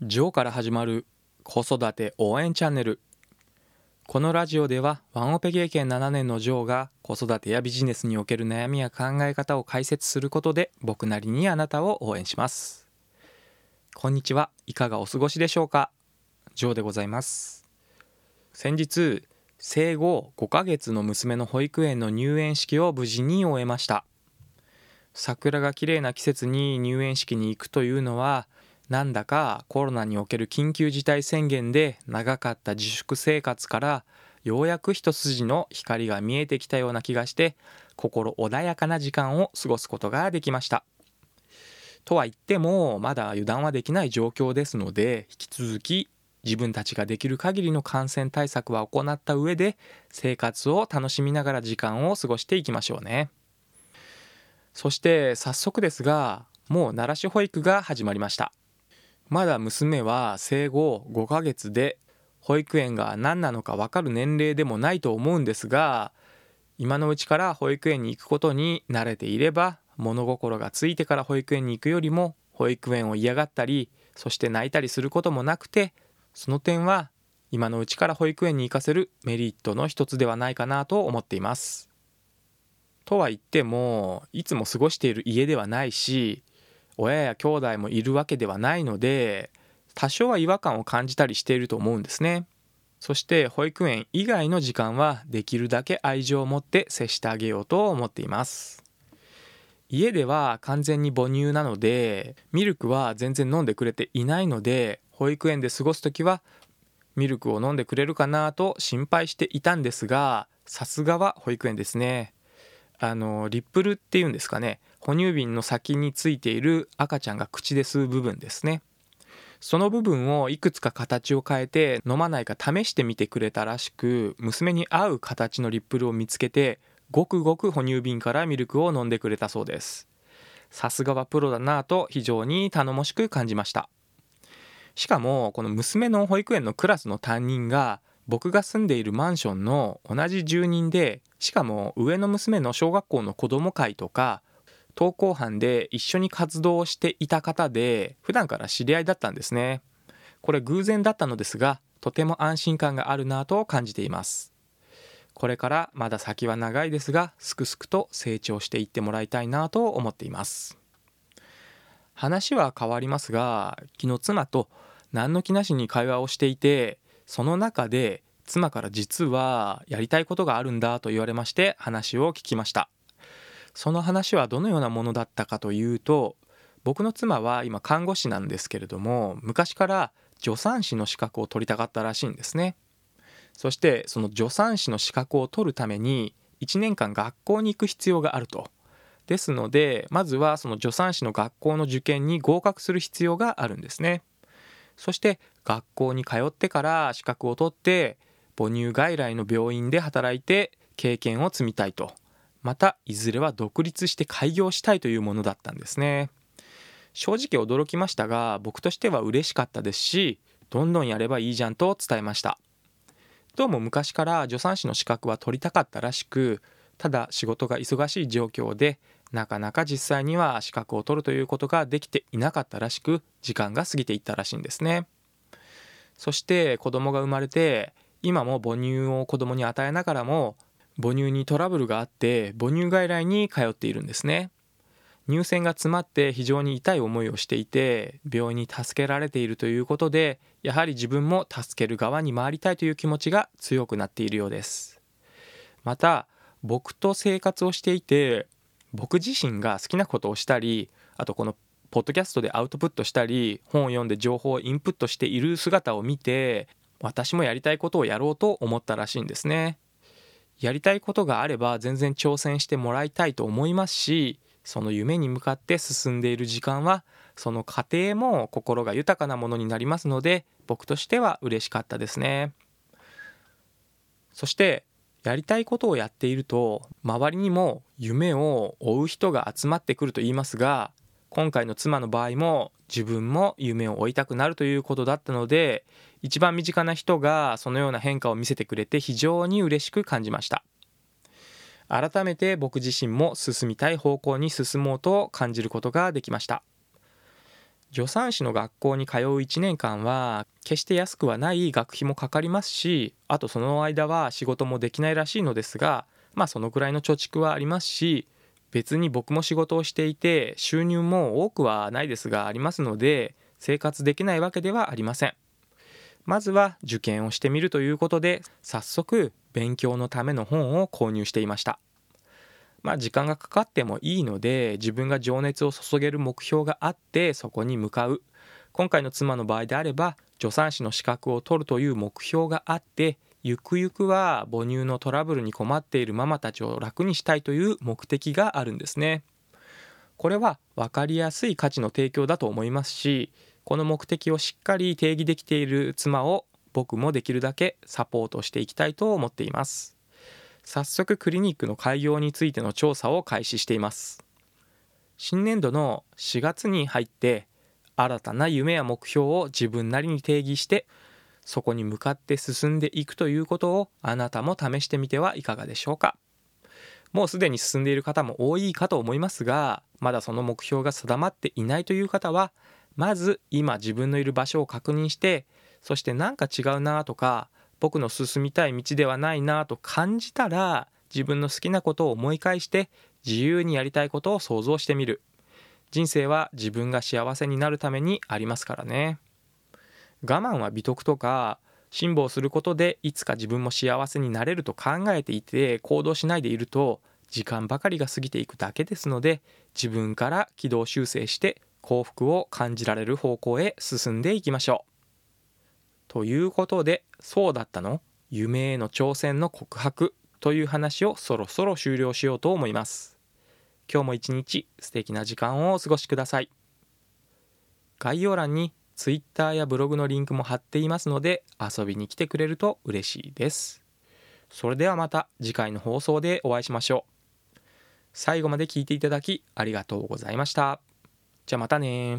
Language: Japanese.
ジョーから始まる子育て応援チャンネル。このラジオではワンオペ経験7年のジョーが子育てやビジネスにおける悩みや考え方を解説することで僕なりにあなたを応援します。こんにちは。いかがお過ごしでしょうか？ジョーでございます。先日生後5ヶ月の娘の保育園の入園式を無事に終えました。桜が綺麗な季節に入園式に行くというのはなんだかコロナにおける緊急事態宣言で長かった自粛生活からようやく一筋の光が見えてきたような気がして心穏やかな時間を過ごすことができました。とは言ってもまだ油断はできない状況ですので引き続き自分たちができる限りの感染対策は行った上で生活を楽しみながら時間を過ごしていきましょうね。そして早速ですがもう奈良市保育が始まりました。まだ娘は生後5ヶ月で保育園が何なのか分かる年齢でもないと思うんですが今のうちから保育園に行くことに慣れていれば物心がついてから保育園に行くよりも保育園を嫌がったりそして泣いたりすることもなくてその点は今のうちから保育園に行かせるメリットの一つではないかなと思っています。とは言ってもいつも過ごしている家ではないし親や兄弟もいるわけではないので多少は違和感を感じたりしていると思うんですね。そして保育園以外の時間はできるだけ愛情を持って接してあげようと思っています。家では完全に母乳なのでミルクは全然飲んでくれていないので保育園で過ごす時はミルクを飲んでくれるかなと心配していたんですがさすがは保育園ですね。あのリップルっていうんですかね。哺乳瓶の先についている赤ちゃんが口で吸う部分ですね。その部分をいくつか形を変えて飲まないか試してみてくれたらしく娘に合う形のリップルを見つけてごくごく哺乳瓶からミルクを飲んでくれたそうです。さすがはプロだなぁと非常に頼もしく感じました。しかもこの娘の保育園のクラスの担任が僕が住んでいるマンションの同じ住人でしかも上の娘の小学校の子ども会とか登校班で一緒に活動をしていた方で普段から知り合いだったんですね。これ偶然だったのですがとても安心感があるなと感じています。これからまだ先は長いですがすくすくと成長していってもらいたいなと思っています。話は変わりますが昨日妻と何の気なしに会話をしていてその中で妻から実はやりたいことがあるんだと言われまして話を聞きました。その話はどのようなものだったかというと僕の妻は今看護師なんですけれども昔から助産師の資格を取りたかったらしいんですね。そしてその助産師の資格を取るために1年間学校に行く必要があると。ですのでまずはその助産師の学校の受験に合格する必要があるんですね。そして学校に通ってから資格を取って母乳外来の病院で働いて経験を積みたいと。またいずれは独立して開業したいというものだったんですね。正直驚きましたが僕としては嬉しかったですしどんどんやればいいじゃんと伝えました。どうも昔から助産師の資格は取りたかったらしくただ仕事が忙しい状況でなかなか実際には資格を取るということができていなかったらしく時間が過ぎていったらしいんですね。そして子供が生まれて今も母乳を子供に与えながらも母乳にトラブルがあって母乳外来に通っているんですね。乳腺が詰まって非常に痛い思いをしていて病院に助けられているということでやはり自分も助ける側に回りたいという気持ちが強くなっているようです。また僕と生活をしていて僕自身が好きなことをしたりあとこのポッドキャストでアウトプットしたり本を読んで情報をインプットしている姿を見て私もやりたいことをやろうと思ったらしいんですね。やりたいことがあれば全然挑戦してもらいたいと思いますしその夢に向かって進んでいる時間はその過程も心が豊かなものになりますので僕としては嬉しかったですね。そしてやりたいことをやっていると周りにも夢を追う人が集まってくると言いますが今回の妻の場合も自分も夢を追いたくなるということだったので一番身近な人がそのような変化を見せてくれて非常に嬉しく感じました。改めて僕自身も進みたい方向に進もうと感じることができました。助産師の学校に通う1年間は決して安くはない学費もかかりますしあとその間は仕事もできないらしいのですがまあそのくらいの貯蓄はありますし別に僕も仕事をしていて収入も多くはないですがありますので生活できないわけではありません。まずは受験をしてみるということで早速勉強のための本を購入していました。まあ時間がかかってもいいので自分が情熱を注げる目標があってそこに向かう。今回の妻の場合であれば助産師の資格を取るという目標があってゆくゆくは母乳のトラブルに困っているママたちを楽にしたいという目的があるんですね。これは分かりやすい価値の提供だと思いますしこの目的をしっかり定義できている妻を僕もできるだけサポートしていきたいと思っています。早速クリニックの開業についての調査を開始しています。新年度の4月に入って新たな夢や目標を自分なりに定義してそこに向かって進んでいくということをあなたも試してみてはいかがでしょうか。もうすでに進んでいる方も多いかと思いますがまだその目標が定まっていないという方はまず今自分のいる場所を確認してそして何か違うなとか僕の進みたい道ではないなと感じたら自分の好きなことを思い返して自由にやりたいことを想像してみる。人生は自分が幸せになるためにありますからね。我慢は美徳とか辛抱することでいつか自分も幸せになれると考えていて行動しないでいると時間ばかりが過ぎていくだけですので自分から軌道修正して幸福を感じられる方向へ進んでいきましょう。ということでそうだったの？夢への挑戦の告白という話をそろそろ終了しようと思います。今日も一日素敵な時間をお過ごしください。概要欄に Twitter やブログのリンクも貼っていますので遊びに来てくれると嬉しいです。それではまた次回の放送でお会いしましょう。最後まで聞いていただきありがとうございました。じゃあまたね